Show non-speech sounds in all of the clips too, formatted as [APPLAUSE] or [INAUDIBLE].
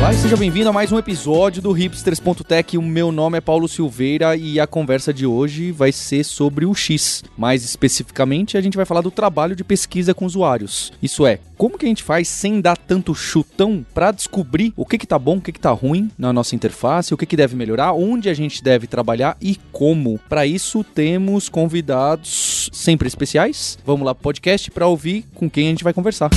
Olá e seja bem-vindo a mais um episódio do Hipsters.tech. O meu nome é Paulo Silveira e a conversa de hoje vai ser sobre o X. Mais especificamente, a gente vai falar do trabalho de pesquisa com usuários. Isso é, como que a gente faz sem dar tanto chutão para descobrir o que que tá bom, o que que tá ruim na nossa interface, o que que deve melhorar, onde a gente deve trabalhar e como. Para isso temos convidados sempre especiais. Vamos lá pro podcast para ouvir com quem a gente vai conversar.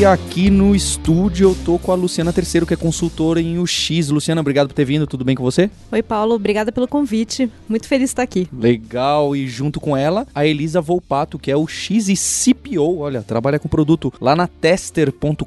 E aqui no estúdio eu tô com a Luciana Terceiro, que é consultora em UX. Luciana, obrigado por ter vindo, tudo bem com você? Oi, Paulo, obrigada pelo convite. Muito feliz de estar aqui. Legal, e junto com ela, a Elisa Volpato, que é o X e CPO, olha, trabalha com produto lá na tester.com.br,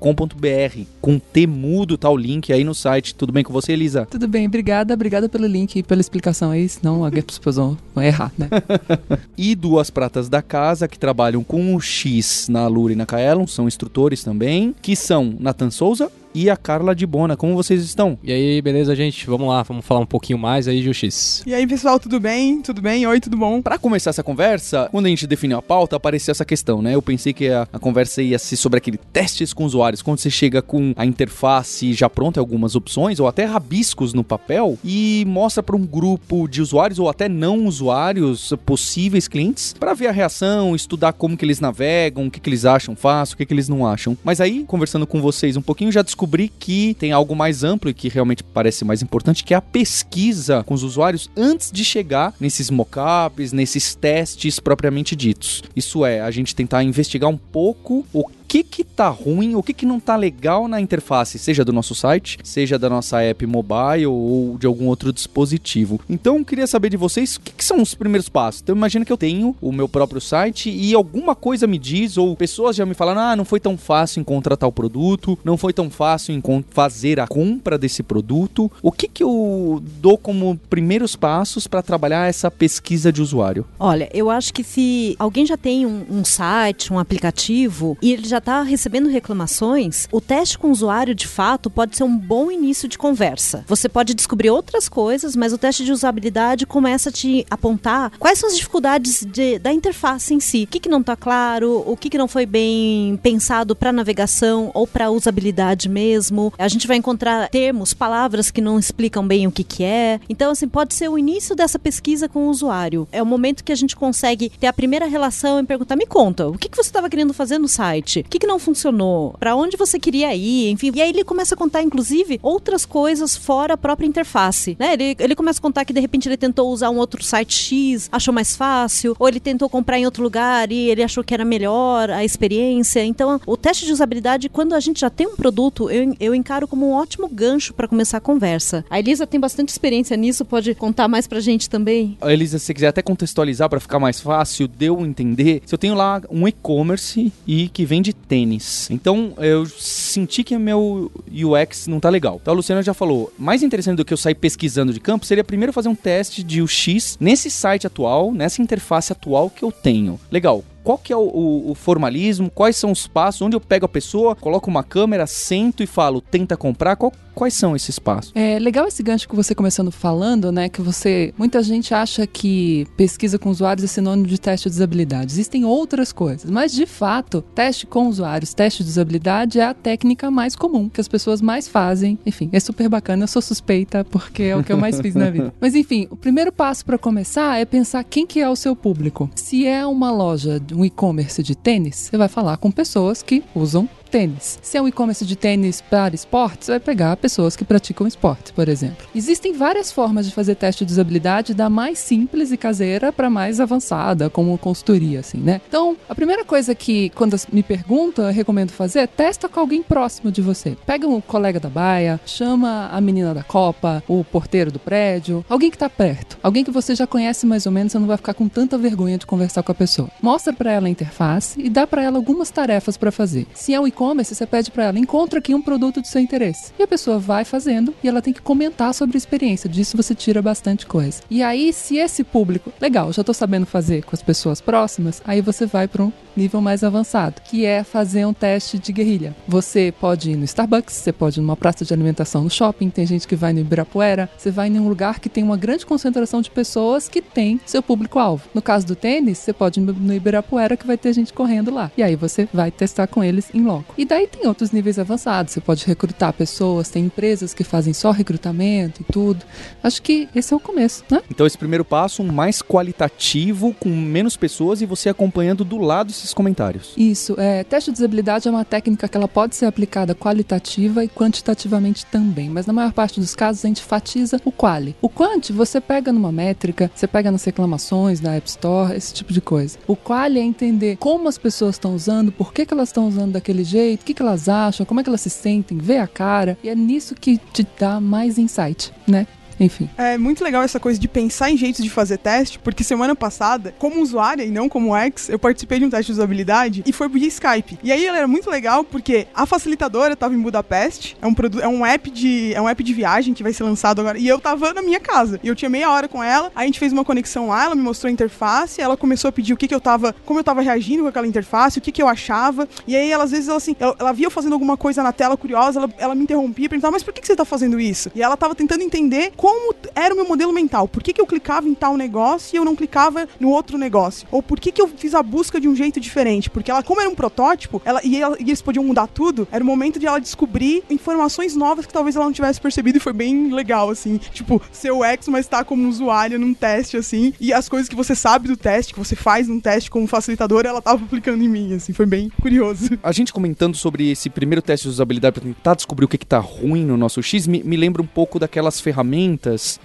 com T mudo, tá o link aí no site. Tudo bem com você, Elisa? Tudo bem, obrigada, obrigada pelo link e pela explicação aí, senão alguém pessoas vão errar, né? [LAUGHS] e duas pratas da casa que trabalham com o X na Alura e na Kaelon, são instrutores também, que são Nathan Souza e a Carla de Bona. Como vocês estão? E aí, beleza, gente? Vamos lá, vamos falar um pouquinho mais aí UX. E aí, pessoal, tudo bem? Tudo bem? Oi, tudo bom? Para começar essa conversa, quando a gente definiu a pauta, apareceu essa questão, né? Eu pensei que a, a conversa ia ser sobre aquele testes com usuários, quando você chega com a interface já pronta, algumas opções, ou até rabiscos no papel, e mostra para um grupo de usuários, ou até não usuários, possíveis clientes, para ver a reação, estudar como que eles navegam, o que, que eles acham fácil, o que, que eles não acham. Mas aí, conversando com vocês um pouquinho, já descobri descobri que tem algo mais amplo e que realmente parece mais importante, que é a pesquisa com os usuários antes de chegar nesses mockups, nesses testes propriamente ditos. Isso é, a gente tentar investigar um pouco o que que tá ruim, o que que não tá legal na interface, seja do nosso site, seja da nossa app mobile ou de algum outro dispositivo. Então, eu queria saber de vocês o que, que são os primeiros passos. Então, imagina que eu tenho o meu próprio site e alguma coisa me diz, ou pessoas já me falaram, ah, não foi tão fácil encontrar tal produto, não foi tão fácil fazer a compra desse produto. O que que eu dou como primeiros passos para trabalhar essa pesquisa de usuário? Olha, eu acho que se alguém já tem um, um site, um aplicativo, e ele já está recebendo reclamações, o teste com o usuário, de fato, pode ser um bom início de conversa. Você pode descobrir outras coisas, mas o teste de usabilidade começa a te apontar quais são as dificuldades de, da interface em si. O que, que não está claro, o que, que não foi bem pensado para navegação ou para usabilidade mesmo. A gente vai encontrar termos, palavras que não explicam bem o que, que é. Então, assim, pode ser o início dessa pesquisa com o usuário. É o momento que a gente consegue ter a primeira relação e perguntar: me conta, o que, que você estava querendo fazer no site? Que, que não funcionou? Para onde você queria ir? Enfim. E aí ele começa a contar, inclusive, outras coisas fora a própria interface. Né? Ele, ele começa a contar que de repente ele tentou usar um outro site X, achou mais fácil, ou ele tentou comprar em outro lugar e ele achou que era melhor a experiência. Então, o teste de usabilidade, quando a gente já tem um produto, eu, eu encaro como um ótimo gancho para começar a conversa. A Elisa tem bastante experiência nisso, pode contar mais pra gente também? A Elisa, se quiser até contextualizar para ficar mais fácil, deu entender. Se eu tenho lá um e-commerce e que vende tênis. Então eu senti que meu UX não tá legal. Então a Luciana já falou, mais interessante do que eu sair pesquisando de campo seria primeiro fazer um teste de UX nesse site atual, nessa interface atual que eu tenho. Legal, qual que é o, o, o, formalismo, quais são os passos, onde eu pego a pessoa, coloco uma câmera, sento e falo, tenta comprar, qual, quais são esses passos? É legal esse gancho que você começando falando, né, que você, muita gente acha que pesquisa com usuários é sinônimo de teste de usabilidade. Existem outras coisas, mas de fato, teste com usuários, teste de usabilidade é a técnica mais comum, que as pessoas mais fazem. Enfim, é super bacana, eu sou suspeita porque é o que eu mais fiz na vida. [LAUGHS] Mas enfim, o primeiro passo para começar é pensar quem que é o seu público. Se é uma loja um e-commerce de tênis, você vai falar com pessoas que usam tênis. Se é um e-commerce de tênis para esportes, vai pegar pessoas que praticam esporte, por exemplo. Existem várias formas de fazer teste de usabilidade, da mais simples e caseira para mais avançada, como consultoria, assim, né? Então, a primeira coisa que, quando me perguntam, eu recomendo fazer é testa com alguém próximo de você. Pega um colega da baia, chama a menina da copa, o porteiro do prédio, alguém que está perto, alguém que você já conhece mais ou menos, você não vai ficar com tanta vergonha de conversar com a pessoa. Mostra para ela a interface e dá para ela algumas tarefas para fazer. Se é um e e-commerce, você pede para ela, encontra aqui um produto do seu interesse. E a pessoa vai fazendo e ela tem que comentar sobre a experiência. Disso você tira bastante coisa. E aí, se esse público, legal, já tô sabendo fazer com as pessoas próximas, aí você vai para um nível mais avançado, que é fazer um teste de guerrilha. Você pode ir no Starbucks, você pode ir numa praça de alimentação no shopping, tem gente que vai no Ibirapuera, você vai em um lugar que tem uma grande concentração de pessoas que tem seu público-alvo. No caso do tênis, você pode ir no Ibirapuera que vai ter gente correndo lá. E aí você vai testar com eles em loco. E daí tem outros níveis avançados, você pode recrutar pessoas, tem empresas que fazem só recrutamento e tudo. Acho que esse é o começo, né? Então esse primeiro passo, um mais qualitativo, com menos pessoas e você acompanhando do lado esses comentários. Isso, é, teste de usabilidade é uma técnica que ela pode ser aplicada qualitativa e quantitativamente também, mas na maior parte dos casos a gente enfatiza o quali. O quant você pega numa métrica, você pega nas reclamações da App Store, esse tipo de coisa. O quali é entender como as pessoas estão usando, por que, que elas estão usando daquele jeito, o que, que elas acham, como é que elas se sentem, ver a cara, e é nisso que te dá mais insight, né? Enfim. É muito legal essa coisa de pensar em jeitos de fazer teste, porque semana passada, como usuária e não como ex, eu participei de um teste de usabilidade e foi via Skype. E aí ele era muito legal porque a facilitadora estava em Budapeste, é um, é um app de é um app de viagem que vai ser lançado agora, e eu tava na minha casa. E eu tinha meia hora com ela, a gente fez uma conexão lá, ela me mostrou a interface, ela começou a pedir o que que eu tava, como eu tava reagindo com aquela interface, o que que eu achava. E aí ela às vezes ela assim, ela, ela via eu fazendo alguma coisa na tela curiosa, ela, ela me interrompia, perguntava: "Mas por que que você tá fazendo isso?" E ela tava tentando entender como era o meu modelo mental. Por que, que eu clicava em tal negócio e eu não clicava no outro negócio? Ou por que, que eu fiz a busca de um jeito diferente? Porque ela, como era um protótipo, ela, e, ela, e eles podiam mudar tudo, era o momento de ela descobrir informações novas que talvez ela não tivesse percebido e foi bem legal, assim. Tipo, ser o ex, mas tá como usuário num teste, assim, e as coisas que você sabe do teste, que você faz num teste como facilitador, ela tava aplicando em mim, assim, foi bem curioso. A gente comentando sobre esse primeiro teste de usabilidade para tentar descobrir o que, que tá ruim no nosso X, me, me lembra um pouco daquelas ferramentas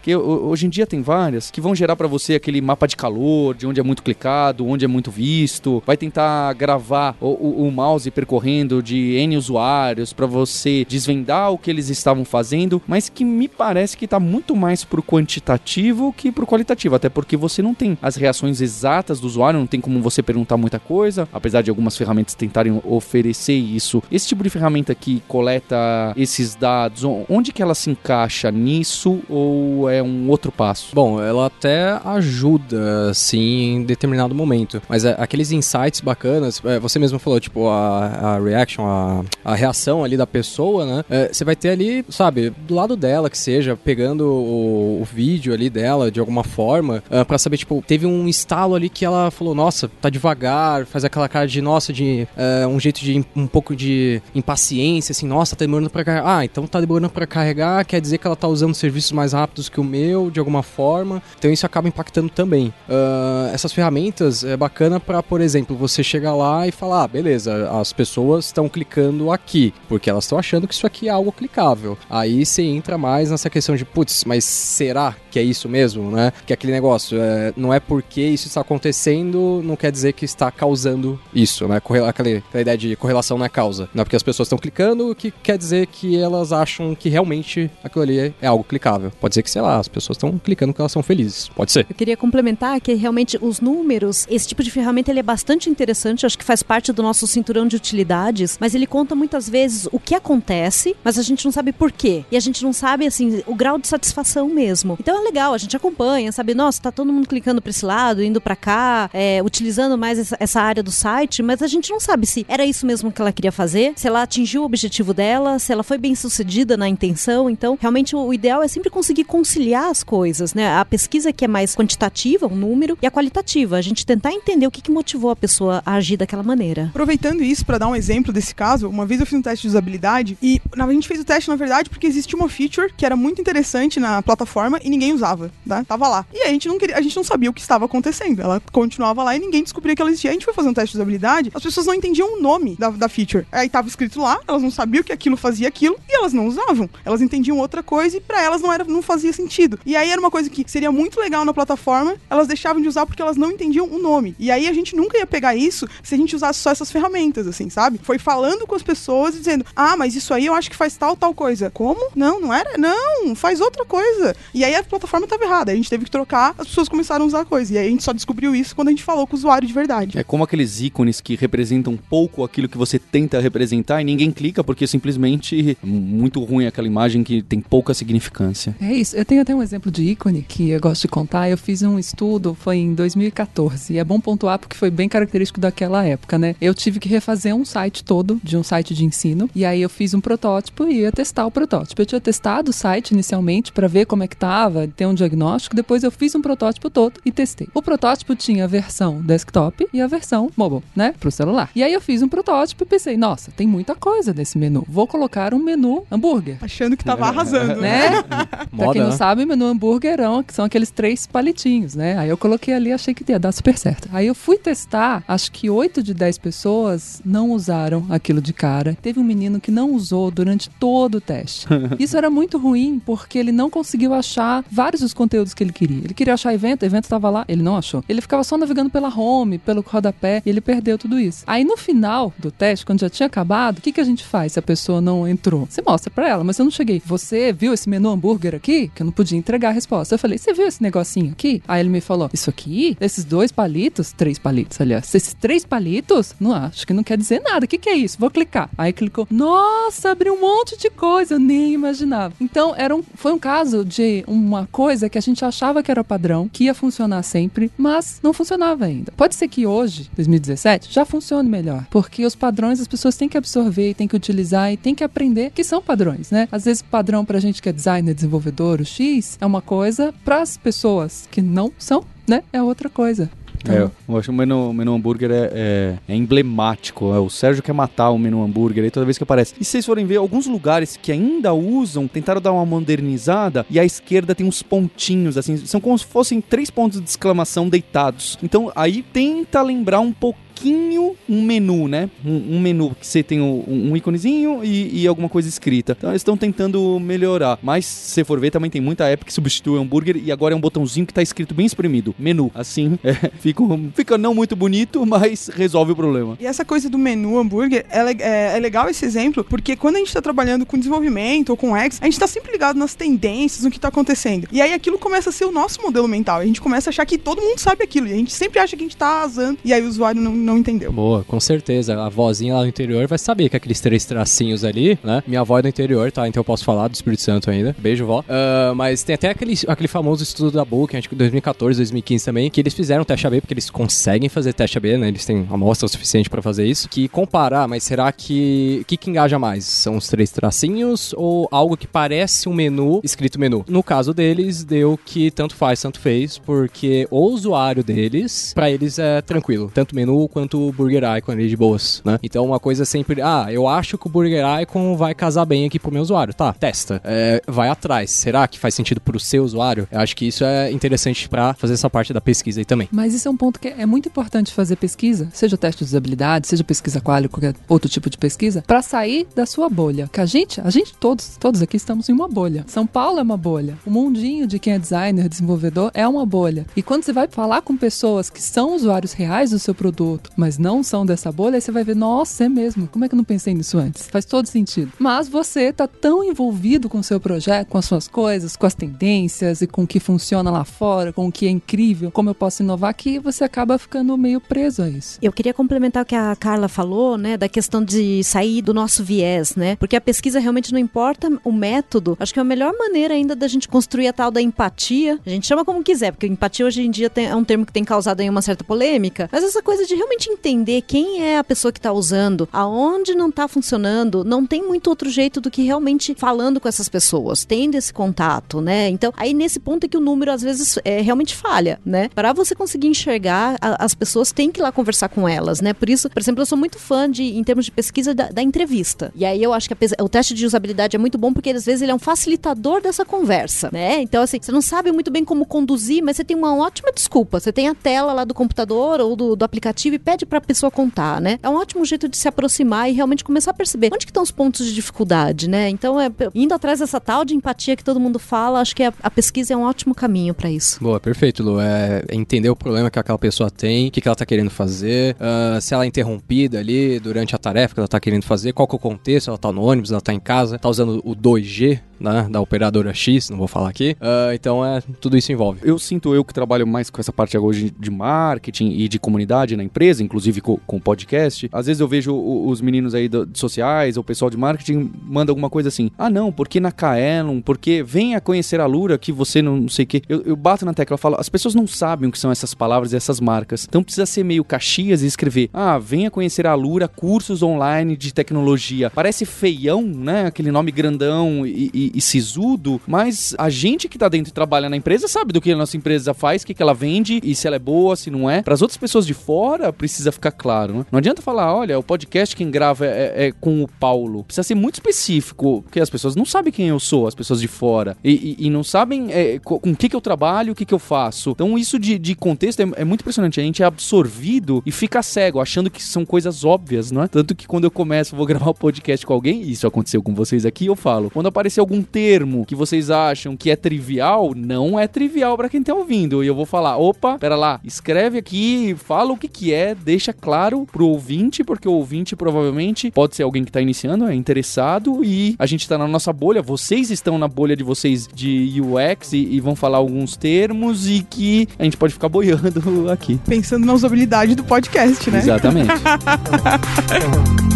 que hoje em dia tem várias que vão gerar para você aquele mapa de calor, de onde é muito clicado, onde é muito visto, vai tentar gravar o, o, o mouse percorrendo de N usuários para você desvendar o que eles estavam fazendo, mas que me parece que tá muito mais pro quantitativo que pro qualitativo, até porque você não tem as reações exatas do usuário, não tem como você perguntar muita coisa, apesar de algumas ferramentas tentarem oferecer isso. Esse tipo de ferramenta que coleta esses dados, onde que ela se encaixa nisso ou é um outro passo? Bom, ela até ajuda, sim, em determinado momento. Mas é, aqueles insights bacanas, é, você mesmo falou, tipo, a, a reaction, a, a, reação ali da pessoa, né? É, você vai ter ali, sabe, do lado dela, que seja, pegando o, o vídeo ali dela de alguma forma, uh, para saber, tipo, teve um estalo ali que ela falou, nossa, tá devagar, faz aquela cara de, nossa, de uh, um jeito de um pouco de impaciência, assim, nossa, tá demorando pra carregar. Ah, então tá demorando pra carregar, quer dizer que ela tá usando serviços mais rápidos que o meu, de alguma forma. Então isso acaba impactando também. Uh, essas ferramentas é bacana para, por exemplo, você chegar lá e falar, ah, beleza, as pessoas estão clicando aqui, porque elas estão achando que isso aqui é algo clicável. Aí você entra mais nessa questão de, putz, mas será que é isso mesmo, né? Que aquele negócio, é, não é porque isso está acontecendo, não quer dizer que está causando isso, né? Aquela, aquela ideia de correlação não é causa. Não é porque as pessoas estão clicando que quer dizer que elas acham que realmente aquilo ali é algo clicável. Pode ser que, sei lá, as pessoas estão clicando que elas são felizes. Pode ser. Eu queria complementar que realmente os números, esse tipo de ferramenta ele é bastante interessante, acho que faz parte do nosso cinturão de utilidades, mas ele conta muitas vezes o que acontece, mas a gente não sabe por quê. E a gente não sabe, assim, o grau de satisfação mesmo. Então é legal, a gente acompanha, sabe? Nossa, tá todo mundo clicando para esse lado, indo para cá, é, utilizando mais essa, essa, área do site, mas a gente não sabe se era isso mesmo que ela queria fazer, se ela atingiu o objetivo dela, se ela foi bem sucedida na intenção. Então, realmente, o ideal é sempre conseguir conciliar as coisas, né? A pesquisa que é mais quantitativa, um número, e a qualitativa, a gente tentar entender o que, que motivou a pessoa a agir daquela maneira. Aproveitando isso para dar um exemplo desse caso, uma vez eu fiz um teste de usabilidade e a gente fez o teste, na verdade, porque existia uma feature que era muito interessante na plataforma e ninguém usava, tá? Tava lá. E a gente não queria, a gente não sabia o que estava acontecendo. Ela continuava lá e ninguém descobria que ela existia. A gente foi fazer um teste de usabilidade, as pessoas não entendiam o nome da, da feature. Aí tava escrito lá, elas não sabiam que aquilo fazia aquilo e elas não usavam. Elas entendiam outra coisa e para elas não era, não não fazia sentido. E aí era uma coisa que seria muito legal na plataforma, elas deixavam de usar porque elas não entendiam o nome. E aí a gente nunca ia pegar isso se a gente usasse só essas ferramentas, assim, sabe? Foi falando com as pessoas e dizendo: ah, mas isso aí eu acho que faz tal, tal coisa. Como? Não, não era? Não, faz outra coisa. E aí a plataforma estava errada. A gente teve que trocar, as pessoas começaram a usar a coisa. E aí a gente só descobriu isso quando a gente falou com o usuário de verdade. É como aqueles ícones que representam pouco aquilo que você tenta representar e ninguém clica porque simplesmente é muito ruim aquela imagem que tem pouca significância. É isso. Eu tenho até um exemplo de ícone que eu gosto de contar. Eu fiz um estudo, foi em 2014. E é bom pontuar porque foi bem característico daquela época, né? Eu tive que refazer um site todo de um site de ensino. E aí eu fiz um protótipo e ia testar o protótipo. Eu tinha testado o site inicialmente para ver como é que tava, ter um diagnóstico. Depois eu fiz um protótipo todo e testei. O protótipo tinha a versão desktop e a versão mobile, né? Pro celular. E aí eu fiz um protótipo e pensei, nossa, tem muita coisa nesse menu. Vou colocar um menu hambúrguer. Achando que tava [LAUGHS] arrasando, Né? [LAUGHS] pra Moda, quem não né? sabe, menu hambúrguer é um- são aqueles três palitinhos, né? Aí eu coloquei ali, achei que ia dar super certo. Aí eu fui testar, acho que 8 de 10 pessoas não usaram aquilo de cara. Teve um menino que não usou durante todo o teste. [LAUGHS] Isso era muito ruim, porque ele não conseguiu achar vários dos conteúdos que ele queria. Ele queria achar evento, evento estava lá, ele não achou. Ele ficava só navegando pela home, pelo rodapé, e ele perdeu tudo isso. Aí no final do teste, quando já tinha acabado, o que, que a gente faz se a pessoa não entrou? Você mostra pra ela, mas eu não cheguei. Você viu esse menu hambúrguer aqui? Que eu não podia entregar a resposta. Eu falei, você viu esse negocinho aqui? Aí ele me falou, isso aqui? Esses dois palitos? Três palitos, aliás. Esses três palitos? Não acho que não quer dizer nada. O que, que é isso? Vou clicar. Aí clicou, nossa, abriu um monte de coisa. Eu nem imaginava. Então, era um, foi um caso de uma coisa que a gente achava que era padrão, que ia funcionar sempre, mas não funcionava ainda. Pode ser que hoje, 2017, já funcione melhor, porque os padrões as pessoas têm que absorver, têm que utilizar e têm que aprender que são padrões, né? Às vezes padrão pra gente que é designer, desenvolvedor, o X é uma coisa, pras pessoas que não são, né? É outra coisa. Então, É, eu acho que o menu, menu hambúrguer é, é- é emblemático. É, o Sérgio quer matar o menu hambúrguer aí toda vez que aparece. E se vocês forem ver, alguns lugares que ainda usam, tentaram dar uma modernizada e à esquerda tem uns pontinhos, assim, são como se fossem três pontos de exclamação deitados. Então aí tenta lembrar um pouquinho um menu, né? Um, um menu que você tem um, um íconezinho e, e alguma coisa escrita. Então eles estão tentando melhorar. Mas se você for ver, também tem muita app que substitui hambúrguer e agora é um botãozinho que tá escrito bem espremido. Menu. Assim, [LAUGHS] é, fica, fica não muito bonito, mas resolve o problema. E essa coisa do menu hambúrguer, é, é- é legal esse exemplo, porque quando a gente tá trabalhando com desenvolvimento ou com X, a gente tá sempre ligado nas tendências, no que tá acontecendo. E aí aquilo começa a ser o nosso modelo mental. A gente começa a achar que todo mundo sabe aquilo. E a gente sempre acha que a gente tá arrasando. E aí o usuário não, não entendeu. Boa, com certeza. A vozinha lá no interior vai saber que aqueles três tracinhos ali, né? Minha avó é do interior, tá? Então eu posso falar do Espírito Santo ainda. Beijo, vó. Ah, mas tem até aquele, aquele famoso estudo da Book, acho que 2014, 2015 também, que eles fizeram teste AB, porque eles conseguem fazer teste AB, né? Eles têm amostra suficiente pra fazer isso. Que comparar, mas será que. O que, que engaja mais? São os três tracinhos ou algo que parece um menu escrito menu? No caso deles, deu que tanto faz, tanto fez, porque o usuário deles, pra eles é tranquilo. Tanto menu quanto o Burger Icon ali de boas, né? Então uma coisa sempre, ah, eu acho que o Burger Icon vai casar bem aqui pro meu usuário. Tá, testa. É, vai atrás. Será que faz sentido pro seu usuário? Eu acho que isso é interessante pra fazer essa parte da pesquisa aí também. Mas isso é um ponto que é muito importante fazer pesquisa, seja teste de usabilidade, seja pesquisa qual, qualquer outro tipo de pesquisa, para sair da sua bolha. Que a gente, a gente todos, todos aqui estamos em uma bolha. São Paulo é uma bolha. O mundinho de quem é designer, desenvolvedor é uma bolha. E quando você vai falar com pessoas que são usuários reais do seu produto, mas não são dessa bolha, aí você vai ver, nossa, é mesmo. Como é que eu não pensei nisso antes? Faz todo sentido. Mas você tá tão envolvido com o seu projeto, com as suas coisas, com as tendências e com o que funciona lá fora, com o que é incrível, como eu posso inovar, que você acaba ficando meio preso a isso. Eu queria complementar o que a Carla falou, né, da questão de sair do nosso viés, né? Porque a pesquisa realmente não importa o método. Acho que é a melhor maneira ainda da gente construir a tal da empatia. A gente chama como quiser, porque empatia hoje em dia tem- é um termo que tem causado aí uma certa polêmica. Mas essa coisa de realmente entender quem é a pessoa que está usando, aonde não está funcionando, não tem muito outro jeito do que realmente falando com essas pessoas, tendo esse contato, né? Então, aí nesse ponto é que o número às vezes é, realmente falha, né? Para você conseguir enxergar, a- as pessoas têm que ir lá conversar com elas, né? Por isso, por exemplo, eu sou muito fã de, em termos de pesquisa, da, da entrevista. E aí eu acho que a o teste de usabilidade é muito bom porque às vezes ele é um facilitador dessa conversa, né? Então, assim, você não sabe muito bem como conduzir, mas você tem uma ótima desculpa. Você tem a tela lá do computador ou do, do aplicativo ouve, pede pra pessoa contar, né? É um ótimo jeito de se aproximar e realmente começar a perceber onde que estão os pontos de dificuldade, né? Então, é, indo atrás dessa tal de empatia que todo mundo fala, acho que a, a pesquisa é um ótimo caminho pra isso. Boa, perfeito, Lu. É entender o problema que aquela pessoa tem, o que, que ela tá querendo fazer, ah, se ela é interrompida ali durante a tarefa que ela tá querendo fazer, qual que é o contexto, ela tá no ônibus, ela tá em casa, tá usando o 2G, né, da operadora X, não vou falar aqui. Ah, então, é, tudo isso envolve. Eu sinto eu que trabalho mais com essa parte hoje de marketing e de comunidade na empresa, inclusive com, com podcast. Às vezes eu vejo os meninos aí do- sociais, ou o pessoal de marketing manda alguma coisa assim. Ah, não, porque na Kaelon, porque venha conhecer a Lura que você não, não sei o quê. Eu, eu bato na tecla falo, as pessoas não sabem o que são essas palavras e essas marcas. Então precisa ser meio caxias e escrever, ah, venha conhecer a Lura, cursos online de tecnologia. Parece feião, né? Aquele nome grandão e, e- e sisudo, mas a gente que tá dentro e trabalha na empresa sabe do que a nossa empresa faz, o que, que ela vende e se ela é boa, se não é. Para as outras pessoas de fora, precisa ficar claro, né? Não adianta falar, olha, o podcast quem grava é, é com o Paulo. Precisa ser muito específico, porque as pessoas não sabem quem eu sou, as pessoas de fora. E, e- e não sabem é, co- com o que, que eu trabalho, o que, que eu faço. Então, isso de, de contexto é, é muito impressionante. A gente é absorvido e fica cego, achando que são coisas óbvias, não é? Tanto que quando eu começo, vou [LAUGHS] gravar um podcast com alguém, e isso aconteceu com vocês aqui, eu falo. Quando aparecer algum termo que vocês acham que é trivial, não é trivial pra quem tá ouvindo. E eu vou falar, opa, pera lá, escreve aqui, fala o que que é, deixa claro pro ouvinte, porque o ouvinte provavelmente pode ser alguém que tá iniciando, é interessado, e a gente tá na nossa bolha, vocês estão na bolha de vocês de UX e, e vão falar alguns termos e que a gente pode ficar boiando [LAUGHS] aqui. Pensando na usabilidade do podcast, né? Exatamente. [LAUGHS]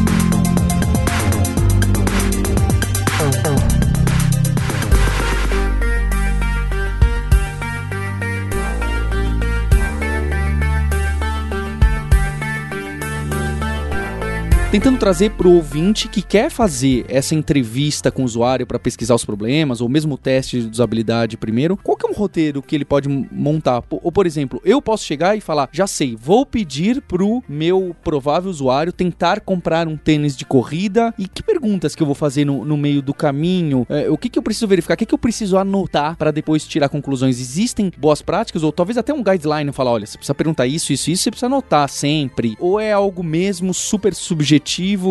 tentando trazer pro ouvinte que quer fazer essa entrevista com o usuário para pesquisar os problemas, ou mesmo o teste de usabilidade primeiro, qual que é um roteiro que ele pode montar? Ou, por exemplo, eu posso chegar e falar, já sei, vou pedir pro meu provável usuário tentar comprar um tênis de corrida, e que perguntas que eu vou fazer no, no meio do caminho? É, o que, que eu preciso verificar? O que, que eu preciso anotar para depois tirar conclusões? Existem boas práticas, ou talvez até um guideline, falar, olha, você precisa perguntar isso, isso, isso, você precisa anotar sempre. Ou é algo mesmo super subjetivo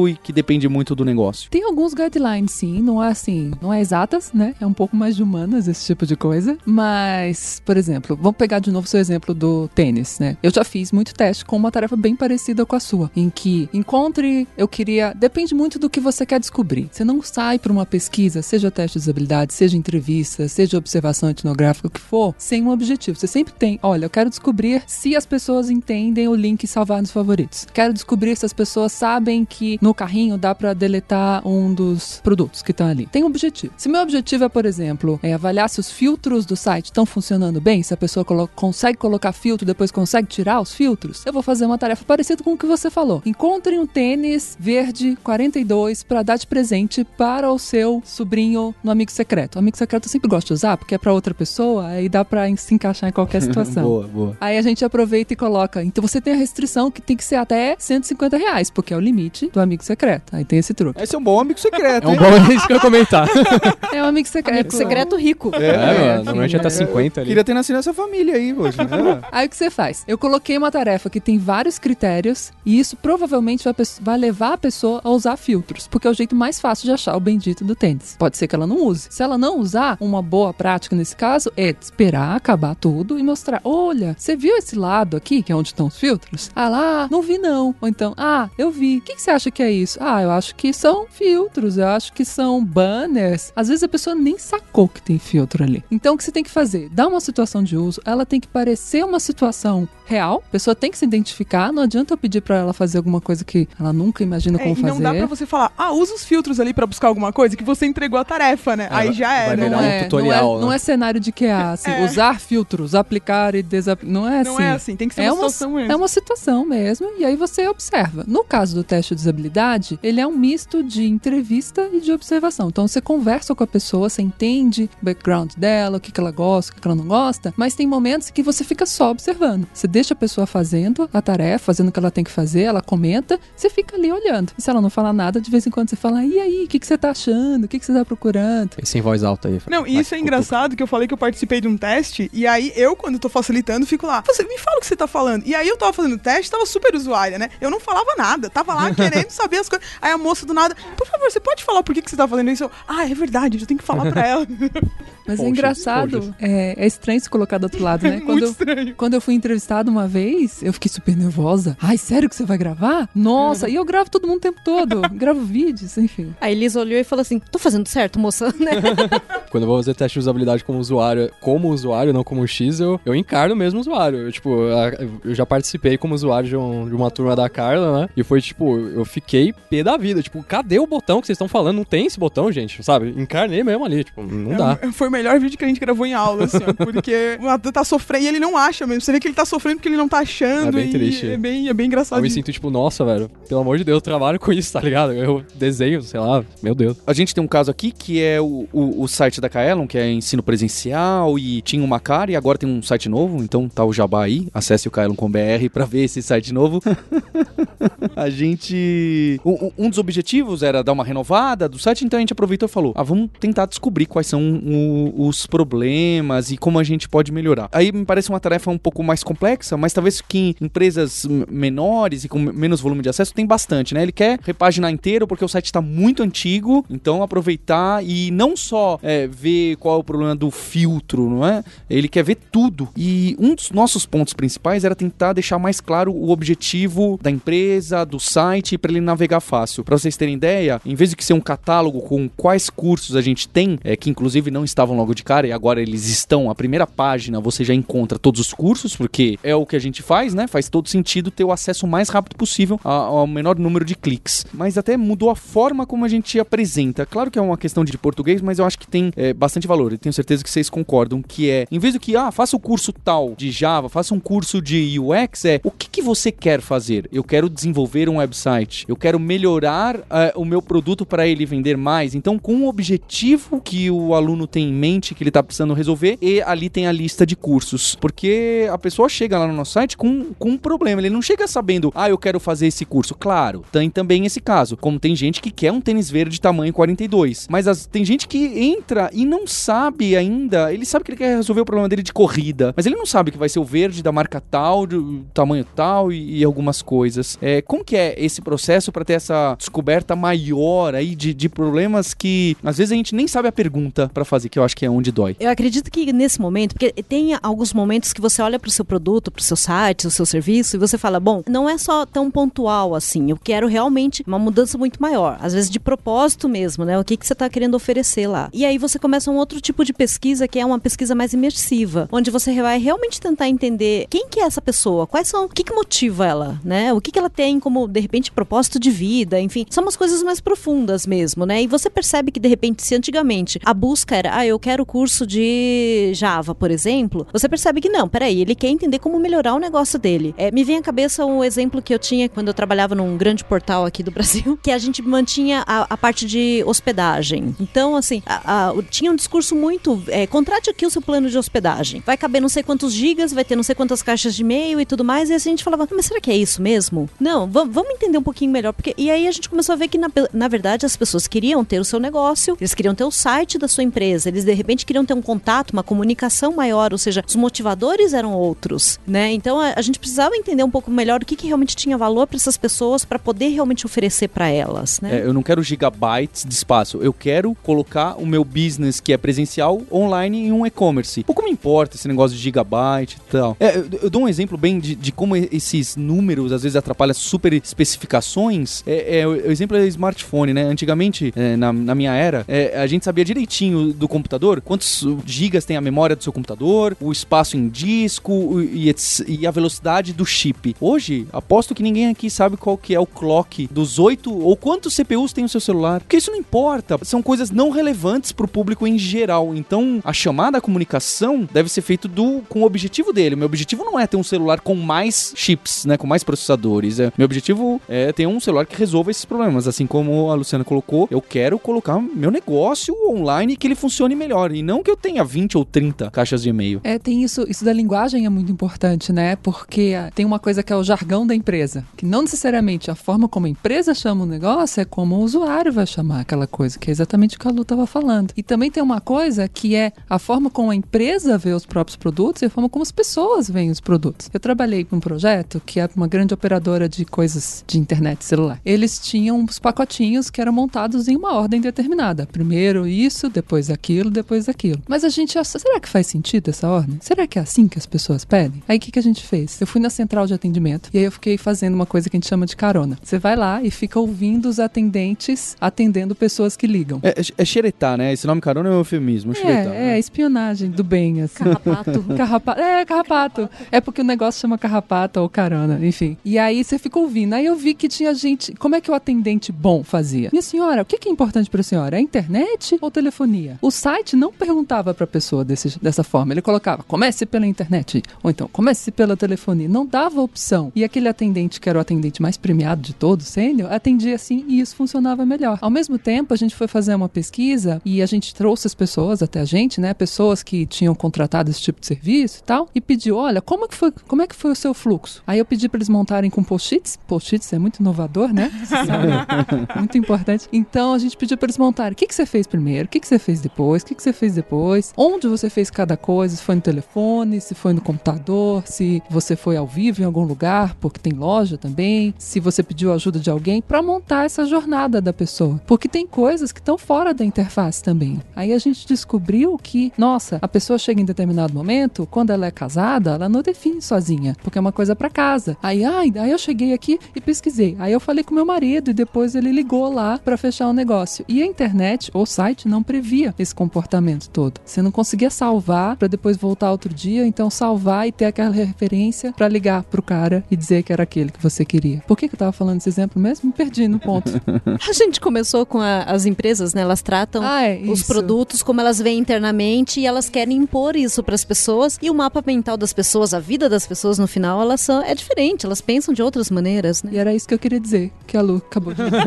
e que depende muito do negócio? Tem alguns guidelines, sim, não é assim, não é exatas, né? É um pouco mais de humanas esse tipo de coisa. Mas, por exemplo, vamos pegar de novo seu exemplo do tênis, né? Eu já fiz muito teste com uma tarefa bem parecida com a sua, em que encontre, eu queria, depende muito do que você quer descobrir. Você não sai para uma pesquisa, seja teste de usabilidade, seja entrevista, seja observação etnográfica, o que for, sem um objetivo. Você sempre tem, olha, eu quero descobrir se as pessoas entendem o link salvar nos favoritos. Quero descobrir se as pessoas sabem que no carrinho dá para deletar um dos produtos que estão ali. Tem um objetivo. Se meu objetivo é, por exemplo, é avaliar se os filtros do site estão funcionando bem, se a pessoa colo consegue colocar filtro, depois consegue tirar os filtros, eu vou fazer uma tarefa parecida com o que você falou. Encontre um tênis verde 42 para dar de presente para o seu sobrinho no amigo secreto. O amigo secreto eu sempre gosto de usar porque é para outra pessoa aí dá para se encaixar em qualquer [LAUGHS] situação. boa, boa. Aí a gente aproveita e coloca. Então você tem a restrição que tem que ser até 150 reais, porque é o limite do amigo secreto. Aí tem esse truque. Esse é um bom amigo secreto, É um hein? bom isso que eu ia comentar. [LAUGHS] É o amigo secreto. Amigo secreto rico. É, mano, normalmente até 50 ali. Queria ter nascido nessa família aí hoje. né? [LAUGHS] Aí o que você faz? Eu coloquei uma tarefa que tem vários critérios e isso provavelmente vai, vai levar a pessoa a usar filtros, porque é o jeito mais fácil de achar o bendito do tênis. Pode ser que ela não use. Se ela não usar, uma boa prática nesse caso é esperar acabar tudo e mostrar: olha, você viu esse lado aqui, que é onde estão os filtros? Ah lá, não vi não. Ou então, ah, eu vi. O que, que você acha que é isso? Ah, eu acho que são filtros, eu acho que são banners. Às vezes a pessoa nem sacou que tem filtro ali. Então o que você tem que fazer? Dá uma situação de uso, ela tem que parecer uma situação real, a pessoa tem que se identificar, não adianta eu pedir pra ela fazer alguma coisa que ela nunca imagina É, como e fazer. não dá pra você falar, ah, usa os filtros ali pra buscar alguma coisa que você entregou a tarefa, né? Aí já virar não um é, tutorial, não é, né? não é cenário de QA, assim, É. usar filtros, aplicar e desaplicar. Não é assim. Não é assim, tem que ser É uma uma, situação mesmo. é uma situação mesmo, e aí você observa. No caso do teste teste de usabilidade, ele é um misto de entrevista e de observação. Então você conversa com a pessoa, você entende o background dela, o que, que ela gosta, o que, que ela não gosta, mas tem momentos que você fica só observando. Você deixa a pessoa fazendo a tarefa, fazendo o que ela tem que fazer, ela comenta, você fica ali olhando. E se ela não falar nada, de vez em quando você fala, e aí, o que, que você tá achando? O que, que você tá procurando? E sem voz alta aí. Não, e isso é engraçado que eu falei que eu participei de um teste, e aí eu, quando tô facilitando, fico lá, você me fala o que você tá falando. E aí eu tava fazendo o teste, tava super usuária, né? Eu não falava nada, tava lá [LAUGHS] querendo saber as coisas. Aí a moça do nada, por favor, você pode falar por que, que você tá fazendo isso? Ah, é verdade, eu tenho que falar pra ela. [LAUGHS] Mas é Poxa, engraçado, poxa. é, é estranho se colocar do outro lado, [LAUGHS] né? Muito Quando eu, estranho. quando eu fui entrevistada uma vez, eu fiquei super nervosa. Ai, sério que você vai gravar? Nossa, e eu gravo todo mundo o tempo todo. [LAUGHS] gravo vídeos, enfim. A Elisa olhou e falou assim: tô fazendo certo, moça, [LAUGHS] né? Quando eu vou fazer teste de usabilidade como usuário, como usuário, não como X, eu, eu encarno mesmo o usuário. Eu, tipo, eu já participei como usuário de, um- de uma turma da Carla, né? E foi, tipo, eu fiquei pé da vida. Tipo, cadê o botão que vocês estão falando? Não tem esse botão, gente, sabe? Encarnei mesmo ali, tipo, não dá. É, Foi o melhor vídeo que a gente gravou em aula, assim, ó, porque o ator tá sofrendo e ele não acha mesmo. Você vê que ele tá sofrendo porque ele não tá achando. É bem e triste. É bem, é bem Eu engraçado. me sinto, tipo, nossa, velho, pelo amor de Deus, eu trabalho com isso, tá ligado? Eu desenho, sei lá, meu Deus. A gente tem um caso aqui que é o, o, o site da Kaelon, que é ensino presencial e tinha uma cara e agora tem um site novo, então tá o jabá aí, acesse o kaelon.com.br pra ver esse site novo. [LAUGHS] a gente... Um, um dos objetivos era dar uma renovada do site, então a gente aproveitou e falou, ah, vamos tentar descobrir quais são o- os problemas e como a gente pode melhorar. Aí me parece uma tarefa um pouco mais complexa, mas talvez que em empresas menores e com menos volume de acesso tem bastante, né? Ele quer repaginar inteiro porque o site está muito antigo, então aproveitar e não só é, ver qual é o problema do filtro, não é? Ele quer ver tudo. E um dos nossos pontos principais era tentar deixar mais claro o objetivo da empresa, do site, para ele navegar fácil. Para vocês terem ideia, em vez de ser um catálogo com quais cursos a gente tem, é, que inclusive não estavam logo de cara e agora eles estão, a primeira página você já encontra todos os cursos, porque é o que a gente faz, né? Faz todo sentido ter o acesso o mais rápido possível ao menor número de cliques. Mas até mudou a forma como a gente apresenta. Claro que é uma questão de português, mas eu acho que tem é, bastante valor. E tenho certeza que vocês concordam que é, em vez do que, ah, faça o curso tal de Java, faça um curso de UX, é o que, que você quer fazer? Eu quero desenvolver um website. Eu quero melhorar é, o meu produto para ele vender mais. Então, com um objetivo que o aluno tem em mente, que ele está precisando resolver, e ali tem a lista de cursos. Porque a pessoa chega lá no nosso site com, com um problema. Ele não chega sabendo, ah, eu quero fazer esse curso. Claro, tem também esse caso. Como tem gente que quer um tênis verde tamanho 42. Mas as- tem gente que entra e não sabe ainda. Ele sabe que ele quer resolver o problema dele de corrida. Mas ele não sabe que vai ser o verde da marca tal, do tamanho tal e, e algumas coisas. É, como que é esse processo para ter essa descoberta maior aí de, de problemas que às vezes a gente nem sabe a pergunta para fazer, que eu acho que é onde dói. Eu acredito que nesse momento, porque tem alguns momentos que você olha para o seu produto, para o seu site, o seu serviço, e você fala, bom, não é só tão pontual assim, eu quero realmente uma mudança muito maior, às vezes de propósito mesmo, né? O que, que você está querendo oferecer lá. E aí você começa um outro tipo de pesquisa, que é uma pesquisa mais imersiva, onde você vai realmente tentar entender quem que é essa pessoa, quais são, o que, que motiva ela, né? O que, que ela tem como, de repente, propósito de vida, enfim, são umas coisas mais profundas mesmo, né? E você percebe que, de repente, se antigamente a busca era, ah, eu quero curso de Java, por exemplo, você percebe que não, peraí, ele quer entender como melhorar o negócio dele. É, me vem à cabeça um exemplo que eu tinha quando eu trabalhava num grande portal aqui do [LAUGHS] Brasil, que a gente mantinha a, a parte de hospedagem. Então, assim, a- a- tinha um discurso muito, é, contrate aqui o seu plano de hospedagem. Vai caber não sei quantos gigas, vai ter não sei quantas caixas de e-mail e tudo mais, e assim a gente falava, mas será que é isso mesmo? Não, va- vamos entender um pouquinho melhor, porque e aí a gente começou a ver que na, na verdade as pessoas queriam ter o seu negócio, eles queriam ter o site da sua empresa, eles de repente queriam ter um contato, uma comunicação maior, ou seja, os motivadores eram outros, né? Então a, a gente precisava entender um pouco melhor o que, que realmente tinha valor para essas pessoas para poder realmente oferecer para elas, né? É, eu não quero gigabytes de espaço. Eu quero colocar o meu business, que é presencial, online em um e-commerce. Pouco me importa esse negócio de gigabyte e tal. É, eu, eu dou um exemplo bem de, de como esses números às vezes atrapalham super especificações. É, é, o o exemplo é smartphone, né? Antigamente, é, na, na minha era, é, a gente sabia direitinho do computador quantos gigas tem a memória do seu computador, o espaço em disco e, e a velocidade do chip. Hoje, aposto que ninguém aqui sabe qual que é o clock dos oito ou quantos CPUs tem o seu celular. Porque isso não importa. São coisas não relevantes para o público em geral. Então, a chamada à comunicação deve ser feito do, com o objetivo dele. Meu objetivo não é ter um celular com mais chips, né? Com mais processadores. coisa. Meu objetivo é ter um celular que resolva esses problemas. Assim como a Luciana colocou, eu quero colocar meu negócio online que ele funcione melhor. E não que eu tenha 20 ou 30 caixas de e-mail. É, tem isso, isso da linguagem é muito importante, né? Porque tem uma coisa que é o jargão da empresa, que não necessariamente a forma como a empresa chama o negócio é como o usuário vai chamar aquela coisa, que é exatamente o que a Lu estava falando. E também tem uma coisa que é a forma como a empresa vê os próprios produtos e a forma como as pessoas veem os produtos. Eu trabalhei com um projeto que é uma grande operadora de coisas de internet celular. Eles tinham os pacotinhos que eram montados em uma ordem determinada. Primeiro isso, depois aquilo, depois aquilo. Mas a gente acha, será que faz sentido essa ordem? Será que é assim que as pessoas pedem? Aí o que, que a gente fez? Eu fui na central de atendimento e aí eu fiquei fazendo uma coisa que a gente chama de carona. Você vai lá e fica ouvindo os atendentes atendendo pessoas que ligam. É, é, é xeretar, né? Esse nome carona é um eufemismo. xeretar, É, né? é, espionagem do bem, assim. Carrapato. [LAUGHS] Carrapato. É, carrapato. É porque o negócio chama carrapato ou carona, enfim. E aí você fica ouvindo. Aí eu vi que tinha gente. Como é que o atendente bom fazia? Minha senhora, o que é importante para a senhora? É a internet ou telefonia? O site não perguntava para a pessoa desse, dessa forma. Ele colocava, comece pela internet. Ou então, comece pela telefonia. Não dava opção. E aquele atendente, que era o atendente mais premiado de todos, sênior, atendia assim e isso funcionava melhor. Ao mesmo tempo, a gente foi fazer uma pesquisa e a gente trouxe as pessoas até a gente, né? Pessoas que tinham contratado esse tipo de serviço e tal, e pediu: olha, como é que foi, como é que foi o seu fluxo? Aí eu pedi para eles montarem com post-its. Post-its é muito inovador, né? [LAUGHS] Muito importante. Então a gente pediu para eles montarem. O que, que você fez primeiro? O que, que você fez depois? Que, que você fez depois? Onde você fez cada coisa? Se foi no telefone, se foi no computador, se você foi ao vivo em algum lugar, porque tem loja também, se você pediu ajuda de alguém para montar essa jornada da pessoa. Porque tem coisas que estão fora da interface também. Aí a gente descobriu que, nossa, a pessoa chega em determinado momento, quando ela é casada, ela não define sozinha, porque é uma coisa para casa. Aí, ai, aí eu cheguei aqui e pesquisei. Aí eu falei com meu marido e depois ele ligou lá para fechar o negócio. E a internet, ou site, não previa esse comportamento todo. Você não conseguia salvar para depois voltar outro dia, então salvar e ter aquela referência para ligar pro cara e dizer que era aquele que você queria. Por que, que eu tava falando esse exemplo mesmo? Me perdi no ponto. [LAUGHS] A gente começou com a- as empresas, né? Elas tratam ah, é, os isso. produtos como elas veem internamente e elas querem impor isso para as pessoas. E o mapa mental das pessoas, a vida das pessoas no final, elas são, é diferente, elas pensam de outras maneiras, né? E era isso que eu queria dizer, que a Lu acabou de [LAUGHS] dizer.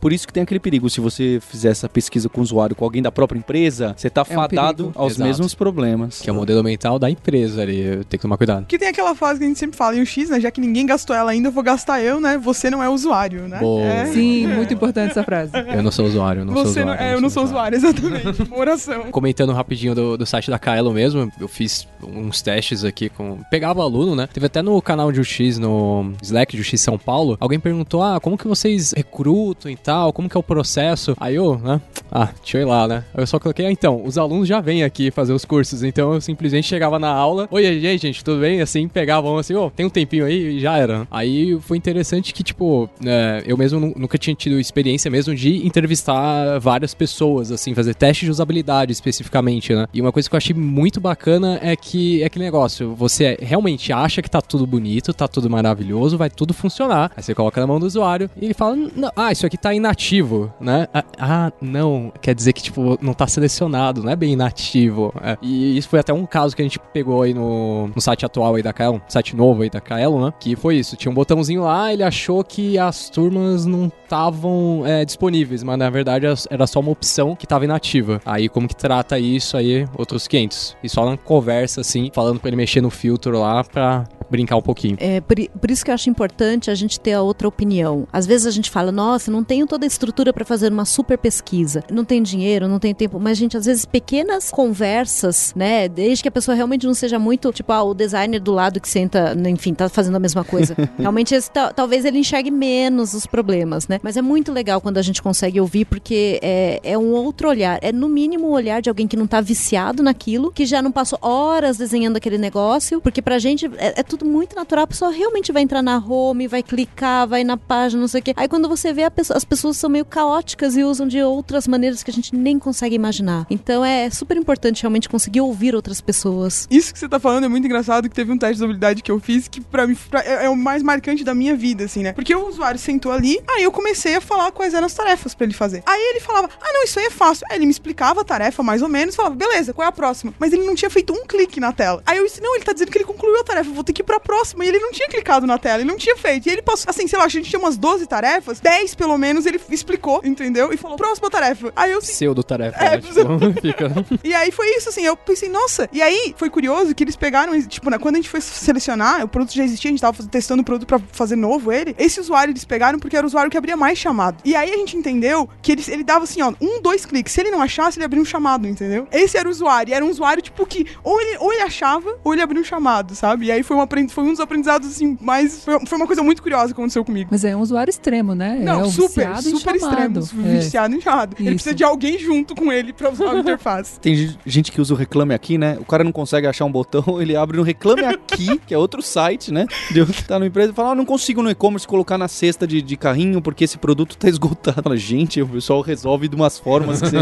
Por isso que tem aquele perigo. Se você fizer essa pesquisa com o usuário, com alguém da própria empresa, você tá É um fadado perigo. aos Exato. mesmos problemas. Que é o modelo mental da empresa ali. Tem que tomar cuidado. Que tem aquela frase que a gente sempre fala, e o X, né? Já que ninguém gastou ela ainda, eu vou gastar eu, né? Você não é usuário, né? Boa. É. Sim, muito importante essa frase. [LAUGHS] Eu não sou usuário, eu não sou Você não, usuário. é, eu não sou usuário, exatamente. Uma oração. Comentando rapidinho do, do site da Kaelo mesmo, eu fiz uns testes aqui com. Pegava aluno, né? Teve até no canal de UX, no Slack de UX São Paulo, alguém perguntou: ah, como que vocês recrutam e tal? Como que é o processo? Aí eu, né? Ah, deixa eu ir lá, né? Eu só coloquei, ah, então, os alunos já vêm aqui fazer os cursos, então eu simplesmente chegava na aula, oi, e aí, gente, tudo bem? Assim, pegavam assim, ô, tem um tempinho aí e já era. Aí foi interessante que, tipo, é, eu mesmo nu- nunca tinha tido experiência mesmo de entrevistar várias pessoas, assim, fazer teste de usabilidade especificamente, né? E uma coisa que eu achei muito bacana é que é aquele negócio, você realmente acha que tá tudo bonito, tá tudo maravilhoso, vai tudo funcionar. Aí você coloca na mão do usuário e ele fala, "Não, ah, isso aqui tá inativo, né? Ah, Ah, não, quer dizer que, tipo, não tá selecionado, não é bem inativo. É. E isso foi até um caso que a gente pegou aí no, no site atual aí da Kaelon, site novo aí da Kaelon, né? Que foi isso, tinha um botãozinho lá, ele achou que as turmas não estavam é, disponíveis, mas na verdade era só uma opção que tava inativa. Aí como que trata isso aí, outros 500. E só na conversa, assim, falando pra ele mexer no filtro lá pra brincar um pouquinho. É, por, por isso que eu acho importante a gente ter a outra opinião. Às vezes a gente fala, nossa, não tenho toda a estrutura para fazer uma super pesquisa, não tenho dinheiro, não tenho tempo, mas, gente, às vezes pequenas conversas, né, desde que a pessoa realmente não seja muito, tipo, ah, o designer do lado que senta, enfim, tá fazendo a mesma coisa. [LAUGHS] realmente, esse, ta- talvez ele enxergue menos os problemas, né? Mas é muito legal quando a gente consegue ouvir, porque é, é um outro olhar. É, no mínimo, o olhar de alguém que não tá viciado naquilo, que já não passou horas desenhando aquele negócio, porque pra gente é, é tudo muito natural. A pessoa realmente vai entrar na home, vai clicar, vai na página, não sei o quê. Aí quando você vê, pessoa- as pessoas são meio caóticas e usam de outras maneiras que a gente nem consegue imaginar. Então é super importante realmente conseguir ouvir outras pessoas. Isso que você tá falando é muito engraçado, que teve um teste de habilidade que eu fiz que pra mim pra- é, é o mais marcante da minha vida, assim, né? Porque o usuário sentou ali, aí eu comecei a falar quais eram as tarefas pra ele fazer. Aí ele falava, ah, não, isso aí é fácil. Aí ele me explicava a tarefa mais ou menos, falava, beleza, qual é a próxima? Mas ele não tinha feito um clique na tela. Aí eu disse, não, ele tá dizendo que ele concluiu a tarefa, vou ter que ir pra próxima. E ele não tinha clicado na tela, ele não tinha feito. E ele passou, assim, sei lá, a gente tinha umas 12 tarefas, 10 pelo menos ele explicou, entendeu? E falou, próxima tarefa. Aí eu assim, Pseudo-tarefa, É, né? [LAUGHS] Tipo, [LAUGHS] fica... [LAUGHS] E aí foi isso, assim, eu pensei, nossa. E aí foi curioso que eles pegaram, tipo, né, quando a gente foi selecionar, o produto já existia, a gente tava testando o produto pra fazer novo ele. Esse usuário eles pegaram porque era o usuário que abria mais chamado. E aí a gente entendeu que ele, ele dava assim, ó, um, dois cliques. Se ele não achasse, ele abria um chamado, entendeu? Esse era o usuário. E era um usuário, tipo, que ou ele, ou ele achava, ou ele abria um chamado, sabe? E aí foi, um aprend- foi um dos aprendizados, assim, mais. Foi, foi uma coisa muito curiosa que aconteceu comigo. Mas é um usuário extremo, né? Não, é o super, super extremo. É. Viciado em chamado. Ele precisa de alguém junto com ele pra usar a interface. [LAUGHS] Tem gen- gente que usa o Reclame Aqui, né? O cara não consegue achar um botão, [LAUGHS] ele abre no Reclame Aqui, que é outro site, né? De que tá na empresa e fala, ah, não consigo no e-commerce colocar na cesta de, de carrinho porque esse produto tá [LAUGHS] esgotado. Fala, gente, o pessoal resolve de umas formas que você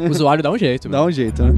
O usuário dá um jeito. dá um jeito, né?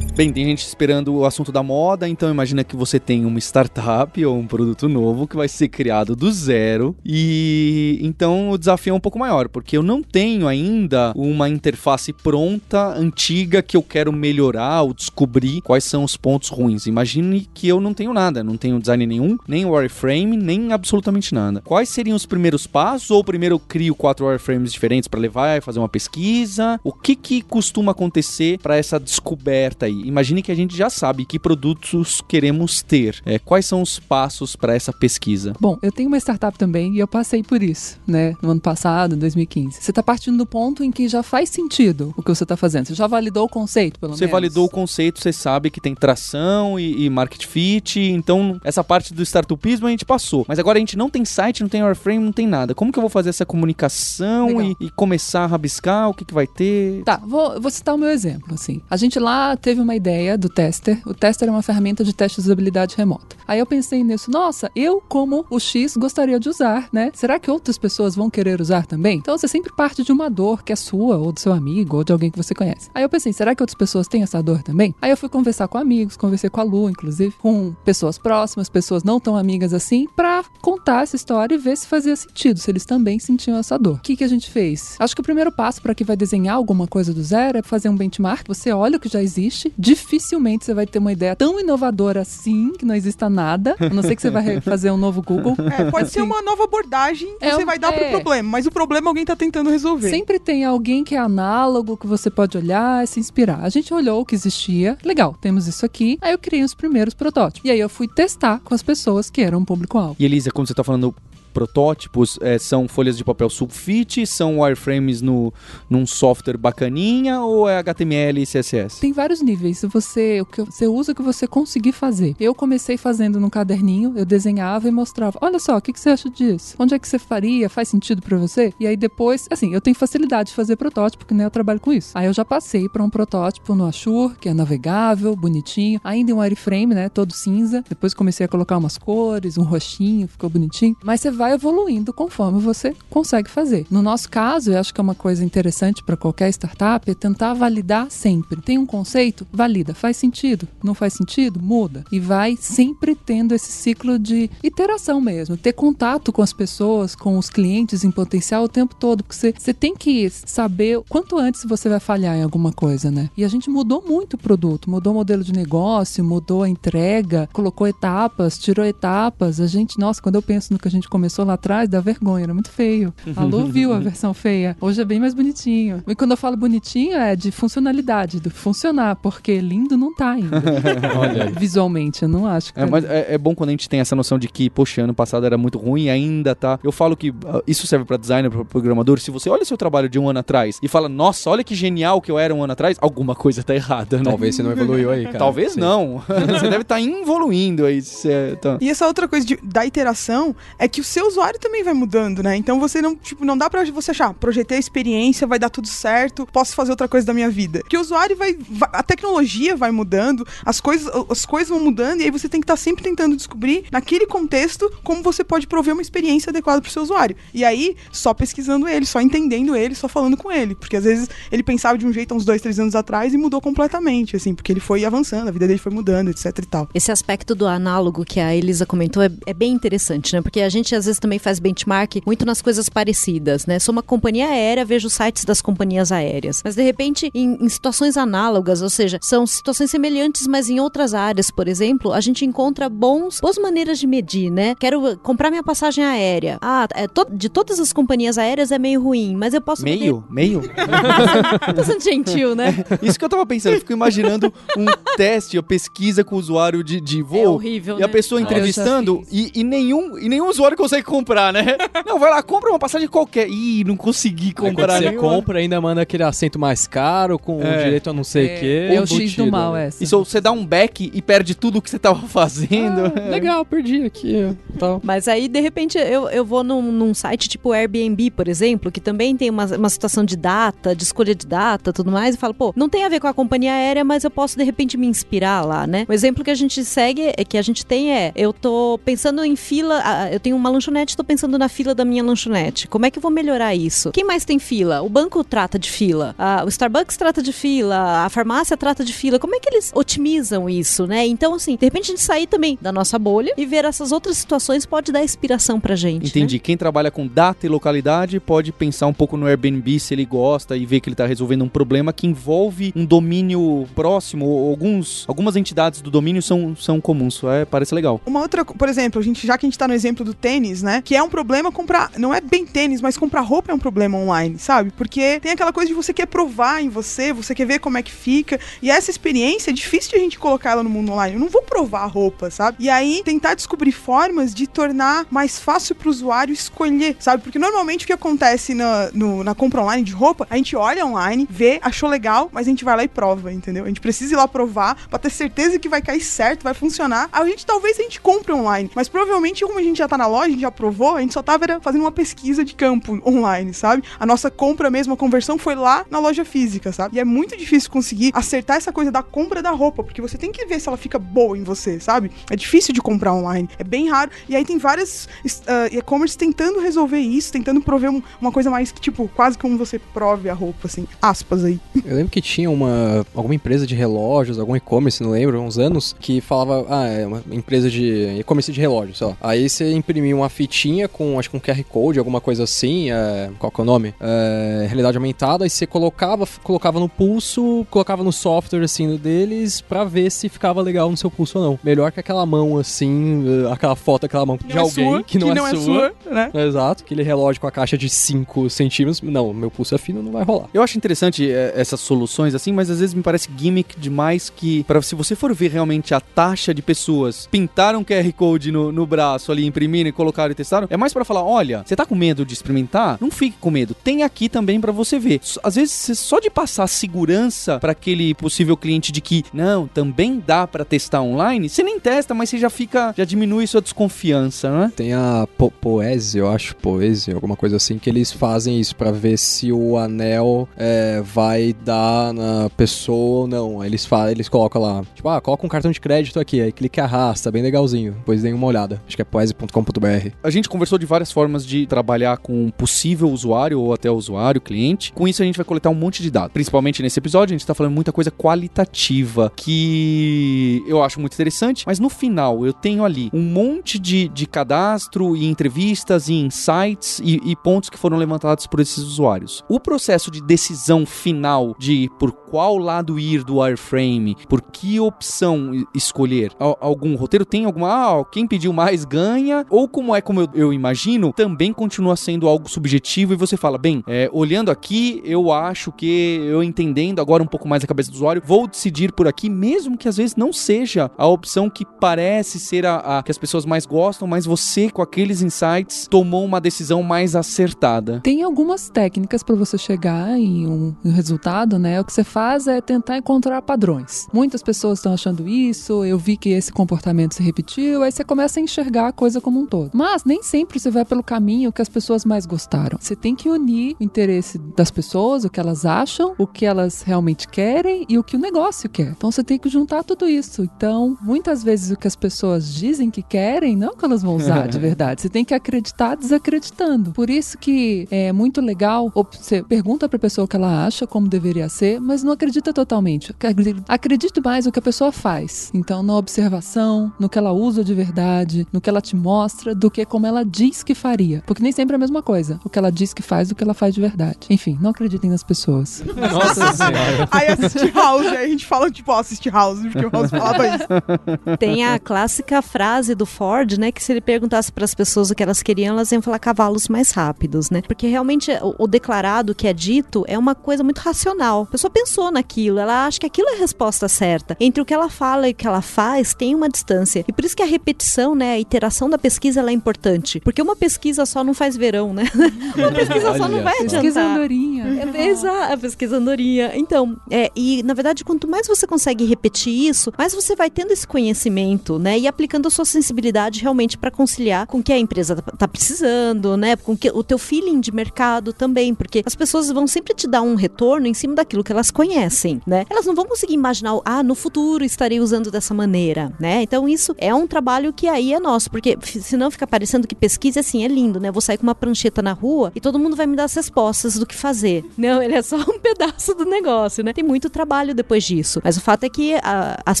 Bem, tem gente esperando o assunto da moda, então imagina que você tem uma startup ou um produto novo que vai ser criado do zero. E então o desafio é um pouco maior, porque eu não tenho ainda uma interface pronta, antiga, que eu quero melhorar ou descobrir quais são os pontos ruins. Imagine que eu não tenho nada, não tenho design nenhum, nem wireframe, nem absolutamente nada. Quais seriam os primeiros passos? Ou primeiro eu crio quatro wireframes diferentes para levar e fazer uma pesquisa? O que que costuma acontecer para essa descoberta aí? Imagine que a gente já sabe que produtos queremos ter. É, quais são os passos para essa pesquisa? Bom, eu tenho uma startup também e eu passei por isso, né? No ano passado, em 2015. Você tá partindo do ponto em que já faz sentido o que você tá fazendo. Você já validou o conceito, pelo Você menos. validou o conceito, você sabe que tem tração e, e market fit, então essa parte do startupismo a gente passou. Mas agora a gente não tem site, não tem wireframe, não tem nada. Como que eu vou fazer essa comunicação e, e começar a rabiscar? O que, que vai ter? Tá, vou, vou citar o meu exemplo, assim. A gente lá teve uma ideia do tester. O tester é uma ferramenta de teste de usabilidade remota. Aí eu pensei nisso, nossa, eu como o X gostaria de usar, né? Será que outras pessoas vão querer usar também? Então você sempre parte de uma dor que é sua, ou do seu amigo, ou de alguém que você conhece. Aí eu pensei, será que outras pessoas têm essa dor também? Aí eu fui conversar com amigos, conversei com a Lu, inclusive, com pessoas próximas, pessoas não tão amigas assim, pra contar essa história e ver se fazia sentido, se eles também sentiam essa dor. O que, que a gente fez? Acho que o primeiro passo para quem vai desenhar alguma coisa do zero é fazer um benchmark. Você olha o que já existe, dificilmente você vai ter uma ideia tão inovadora assim, que não exista nada, a não ser que você vai fazer um novo Google. É, pode ser uma nova abordagem que É você vai dar pro é. problema, mas o problema alguém tá tentando resolver. Sempre tem alguém que é análogo, que você pode olhar e se inspirar. A gente olhou o que existia, legal, temos isso aqui. Aí eu criei os primeiros protótipos. E aí eu fui testar com as pessoas que eram público-alvo. E Elisa, quando você tá falando protótipos, é, são folhas de papel sulfite, são wireframes no, num software bacaninha ou é HTML e CSS? Tem vários níveis. Você, o que você usa o que você conseguir fazer. Eu comecei fazendo num caderninho, eu desenhava e mostrava. Olha só, o que, que você acha disso? Onde é que você faria? Faz sentido pra você? E aí depois, assim, eu tenho facilidade de fazer protótipo, que nem eu trabalho com isso. Aí eu já passei pra um protótipo no Ashur, que é navegável, bonitinho, ainda em um wireframe, né, todo cinza. Depois comecei a colocar umas cores, um roxinho, ficou bonitinho. Mas você vai evoluindo conforme você consegue fazer. No nosso caso, eu acho que é uma coisa interessante para qualquer startup é tentar validar sempre. Tem um conceito, valida, faz sentido, não faz sentido, muda e vai sempre tendo esse ciclo de iteração mesmo, ter contato com as pessoas, com os clientes em potencial o tempo todo, porque você, você tem que saber quanto antes você vai falhar em alguma coisa, né? E a gente mudou muito o produto, mudou o modelo de negócio, mudou a entrega, colocou etapas, tirou etapas. A gente, nossa, quando eu penso no que a gente começou lá atrás, dá vergonha, era muito feio. A Lu viu a [LAUGHS] versão feia. Hoje é bem mais bonitinho. E quando eu falo bonitinho, é de funcionalidade, do funcionar, porque lindo não tá ainda. [LAUGHS] Visualmente, eu não acho que É, tá mas é, é bom quando a gente tem essa noção de que, poxa, ano passado era muito ruim e ainda tá. Eu falo que ah, isso serve pra designer, pra programador. Se você olha seu trabalho de um ano atrás e fala, nossa, olha que genial que eu era um ano atrás, alguma coisa tá errada, né? Talvez você não evoluiu aí, cara. Talvez Sim. não. [LAUGHS] você deve estar evoluindo aí. se é- tá. E essa outra coisa de- da iteração é que o seu usuário também vai mudando, né? Então você não, tipo, não dá pra você achar, projetei a experiência, vai dar tudo certo, posso fazer outra coisa da minha vida. Porque o usuário vai, vai- a tecnologia vai mudando, as coisas, as coisas vão mudando e aí você tem que estar sempre tentando descobrir naquele contexto como você pode prover uma experiência adequada pro seu usuário. E aí, só pesquisando ele, só entendendo ele, só falando com ele, porque às vezes ele pensava de um jeito há uns dois, três anos atrás e mudou completamente, assim, porque ele foi avançando, a vida dele foi mudando, etc e tal. Esse aspecto do análogo que a Elisa comentou é, é bem interessante, né? Porque a gente às às vezes também faz benchmark muito nas coisas parecidas, né? Sou uma companhia aérea, vejo sites das companhias aéreas. Mas de repente, em, em situações análogas, ou seja, são situações semelhantes, mas em outras áreas, por exemplo, a gente encontra bons, boas maneiras de medir, né? Quero comprar minha passagem aérea. Ah, é to de todas as companhias aéreas é meio ruim, mas eu posso Meio? Meio? [LAUGHS] Tô sendo gentil, né? [LAUGHS] Isso que eu tava pensando, eu fico imaginando um teste, a pesquisa com o usuário de, de voo. É horrível, E a né? pessoa entrevistando e, e nenhum, e nenhum usuário consegue comprar, né? [LAUGHS] Não, vai lá, compra uma passagem qualquer. Ih, não consegui Aí comprar você nenhuma. compra, ainda manda aquele assento mais caro, com É. direito a não sei o quê. É o X do mal, né? essa. E se você dá um back e perde tudo o que você tava fazendo. Ah, [LAUGHS] legal, perdi aqui. Tal. Mas aí, de repente, eu, eu vou num, num site tipo Airbnb, por exemplo, que também tem uma, uma situação de data, de escolha de data tudo mais, e falo, pô, não tem a ver com a companhia aérea, mas eu posso, de repente, me inspirar lá, né? O exemplo que a gente segue, é que a gente tem é, eu tô pensando em fila, ah, eu tenho uma lanchonete, tô pensando na fila da minha lanchonete. Como é que eu vou melhorar isso? Quem mais tem fila? O banco trata de fila, ah, o Starbucks trata de fila, a farmácia trata de fila. Como é que eles otimizam isso, né? Então, assim, de repente a gente sair também da nossa bolha e ver essas outras situações pode dar inspiração pra gente. né? Entendi. Quem trabalha com data e localidade pode pensar um pouco no Airbnb se ele gosta e ver que ele está resolvendo um problema que envolve um domínio próximo. ou Alguns, algumas entidades do domínio são, são comuns. É, parece legal. Uma outra, por exemplo, a gente, já que a gente tá no exemplo do tênis, né? Que é um problema comprar. Não é bem tênis, mas comprar roupa é um problema online, sabe? Porque tem aquela coisa de você quer provar em você, você quer ver como é que fica. E essa experiência é difícil de a gente colocar ela no mundo online. Eu não vou provar a roupa, sabe? E aí tentar descobrir formas de tornar mais fácil pro usuário escolher, sabe? Porque normalmente o que acontece na, no- na compra online de roupa, a gente olha online, vê, achou legal, mas a gente vai lá e prova, entendeu? A gente precisa ir lá provar pra ter certeza que vai cair certo, vai funcionar. A gente talvez a gente compre online, mas provavelmente como a gente já tá na loja, a gente já provou, a gente só tava fazendo uma pesquisa de campo online, sabe? A nossa compra mesmo, a conversão foi lá na loja física, sabe? E é muito difícil conseguir acertar essa coisa da compra da roupa, porque você tem que ver se ela fica boa em você, sabe? É difícil de comprar online, é bem raro. E aí tem várias ah, e-commerce tentando resolver isso, tentando prover um- uma coisa mais que, tipo, quase como você prove a roupa, assim, aspas aí. Eu lembro que tinha uma alguma empresa de relógios, algum e-commerce, não lembro, uns anos, que falava, ah, é uma empresa de e-commerce de relógios, só. Aí você imprimia uma fitinha com, acho que um QR Code, alguma coisa assim, é, qual que é o nome? É, realidade aumentada, e você colocava, colocava no pulso, colocava no software, assim, deles, pra ver se ficava legal no seu pulso ou não. Melhor que aquela mão, assim, eh, aquela foto, aquela mão de Não é alguém sua, que não, é, sua. né? Exato, aquele relógio com a caixa de 5 centímetros. Não, meu pulso é fino, não vai rolar. Eu acho interessante é, essas soluções assim, mas às vezes me parece gimmick demais que, para se você for ver realmente a taxa de pessoas pintaram QR Code no, no braço ali, imprimiram e colocaram e testaram, é mais pra falar, olha, você tá com medo de experimentar? Não fique com medo, tem aqui também pra você ver. Às vezes só de passar segurança pra aquele possível cliente de que, não, também dá pra testar online, você nem testa, mas você já fica, já diminui sua desconfiança, né? Tem a po Poese, eu acho, Poese, alguma coisa assim, que eles fazem isso pra ver se o anel é, vai dar na pessoa ou não. Eles, eles colocam lá, tipo, ah, coloca um cartão de crédito aqui, aí clica e arrasta, bem legalzinho. Depois dêem uma olhada. Acho que é poese.com.br. A gente conversou de várias formas de trabalhar com um possível usuário ou até usuário, cliente. Com isso a gente vai coletar um monte de dados. Principalmente nesse episódio, a gente tá falando muita coisa qualitativa que eu acho muito interessante, mas no final eu tenho ali um monte de, de cadastro e entrevistas e insights e, e pontos que foram levantados por esses usuários. O processo de decisão final de por qual lado ir do wireframe, por que opção escolher, Al- algum roteiro tem alguma, ah, quem pediu mais ganha, ou como é como eu, eu imagino, também continua sendo algo subjetivo e você fala, bem, é, olhando aqui, eu acho que eu entendendo agora um pouco mais a cabeça do usuário, vou decidir por aqui, mesmo que às vezes não seja a opção que parece ser a, a que as pessoas mais gostam, mas você com aqueles insights tomou uma decisão mais acertada. Tem algumas técnicas para você chegar em um, um resultado, né? O que você faz é tentar encontrar padrões. Muitas pessoas estão achando isso, eu vi que esse comportamento se repetiu, aí você começa a enxergar a coisa como um todo. Mas nem sempre você vai pelo caminho que as pessoas mais gostaram. Você tem que unir o interesse das pessoas, o que elas acham, o que elas realmente querem e o que o negócio quer. Então você tem que juntar tudo isso. Então, muitas vezes o que as pessoas dizem que querem, não é o que elas vão usar de [LAUGHS] verdade. Você tem que acreditar desacreditando. Por isso que é muito legal, você pergunta pra pessoa o que ela acha, como deveria ser, mas não acredita totalmente. Acre- Acredite mais no que a pessoa faz. Então, na observação, no que ela usa de verdade, no que ela te mostra, do que é como ela diz que faria. Porque nem sempre é a mesma coisa. O que ela diz que faz, o que ela faz de verdade. Enfim, não acreditem nas pessoas. Nossa [LAUGHS] senhora. Aí assiste House, aí a gente fala, tipo, ó, assiste House, porque o House falava isso. Tem a clássica frase do Ford, né? Que se ele perguntasse para as pessoas o que elas queriam, elas iam falar cavalos mais rápidos, né? Porque realmente o, o declarado que é dito é uma coisa muito racional. A pessoa pensou naquilo, ela acha que aquilo é a resposta certa. Entre o que ela fala e o que ela faz, tem uma distância. E por isso que a repetição, né? A iteração da pesquisa ela é importante. Porque uma pesquisa só não faz verão, né? [LAUGHS] uma pesquisa só não vai adiantar. Pesquisa andorinha. É, exa- a pesquisa andorinha. Então, é, e na verdade, quanto mais você consegue repetir isso, mais você vai tendo esse conhecimento, né? E aplicando a sua sensibilidade realmente para conciliar com o que a empresa tá- tá precisando, né? Com que, o teu feeling de mercado também, porque as pessoas vão sempre te dar um retorno em cima daquilo que elas conhecem, né? Elas não vão conseguir imaginar, ah, no futuro estarei usando dessa maneira, né? Então isso é um trabalho que aí é nosso, porque senão fica parecendo que pesquisa assim é lindo, né? Vou sair com uma prancheta na rua e todo mundo vai me dar as respostas do que fazer. Não, ele é só um [LAUGHS] pedaço do negócio, né? Tem muito trabalho depois disso. Mas o fato é que a- as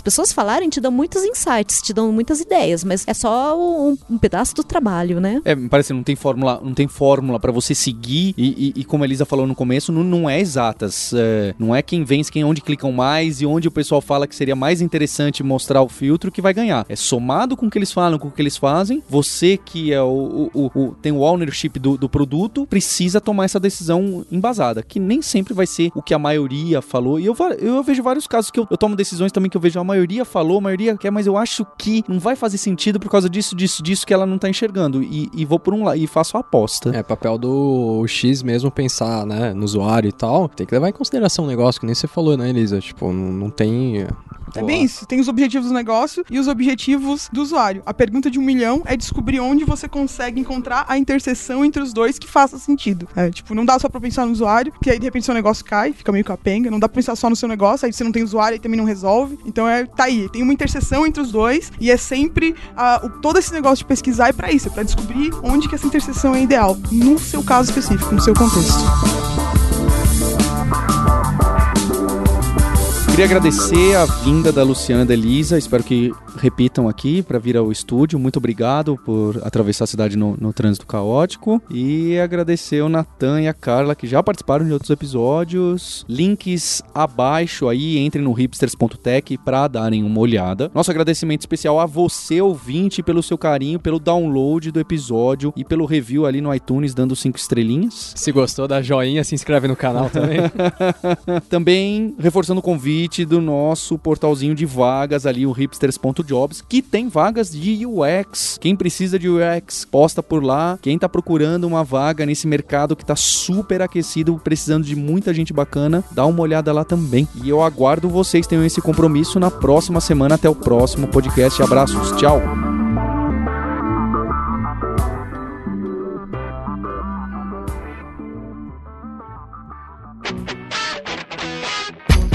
pessoas falarem te dão muitos insights, te dão muitas ideias, mas é só um, um pedaço do trabalho, né? É, me parece não tem fórmula, não tem fórmula para você seguir e, e- e como a Elisa falou no começo, não, não é exatas. É, não é quem vence, quem onde clicam mais e onde o pessoal fala que seria mais interessante mostrar o filtro que vai ganhar. É somado com o que eles falam, com o que eles fazem. Você que é o, o- o- tem o ownership do, do produto precisa tomar essa decisão embasada, que nem sempre vai ser o que a maioria falou. E eu, eu vejo vários casos que eu, eu tomo decisões também que eu vejo a maioria falou, a maioria quer, mas eu acho que não vai fazer sentido por causa disso, disso, disso que ela não tá enxergando. E, e vou por um lado e faço a aposta. É papel do X mesmo pensar, né, no usuário e tal. Tem que levar em consideração o negócio, que nem você falou, né, Elisa? Tipo, não, não tem. É bem isso. Tem os objetivos do negócio e os objetivos do usuário. A pergunta de um milhão é descobrir onde você consegue encontrar a interseção entre os dois que faça sentido. É, tipo, não dá só pra pensar no usuário, que aí de repente seu negócio cai, fica meio capenga. Não dá pra pensar só no seu negócio, aí você não tem usuário e também não resolve. Então é, tá aí. Tem uma interseção entre os dois e é sempre o- todo esse negócio de pesquisar é pra isso, é pra descobrir onde que essa interseção é ideal, no seu caso específico, no seu contexto. Queria agradecer a vinda da Luciana e da Elisa. Espero que repitam aqui para vir ao estúdio. Muito obrigado por atravessar a cidade no, no trânsito caótico. E agradecer o Natan e a Carla que já participaram de outros episódios. Links abaixo aí, entrem no hipsters.tech para darem uma olhada. Nosso agradecimento especial a você, ouvinte, pelo seu carinho, pelo download do episódio e pelo review ali no iTunes, dando cinco estrelinhas. Se gostou, dá joinha, se inscreve no canal também. [LAUGHS] Também reforçando o convite do nosso portalzinho de vagas ali, o hipsters.jobs, que tem vagas de UX. Quem precisa de UX, posta por lá. Quem tá procurando uma vaga nesse mercado que tá super aquecido, precisando de muita gente bacana, dá uma olhada lá também. E eu aguardo vocês tenham esse compromisso na próxima semana. Até o próximo podcast. Abraços. Tchau.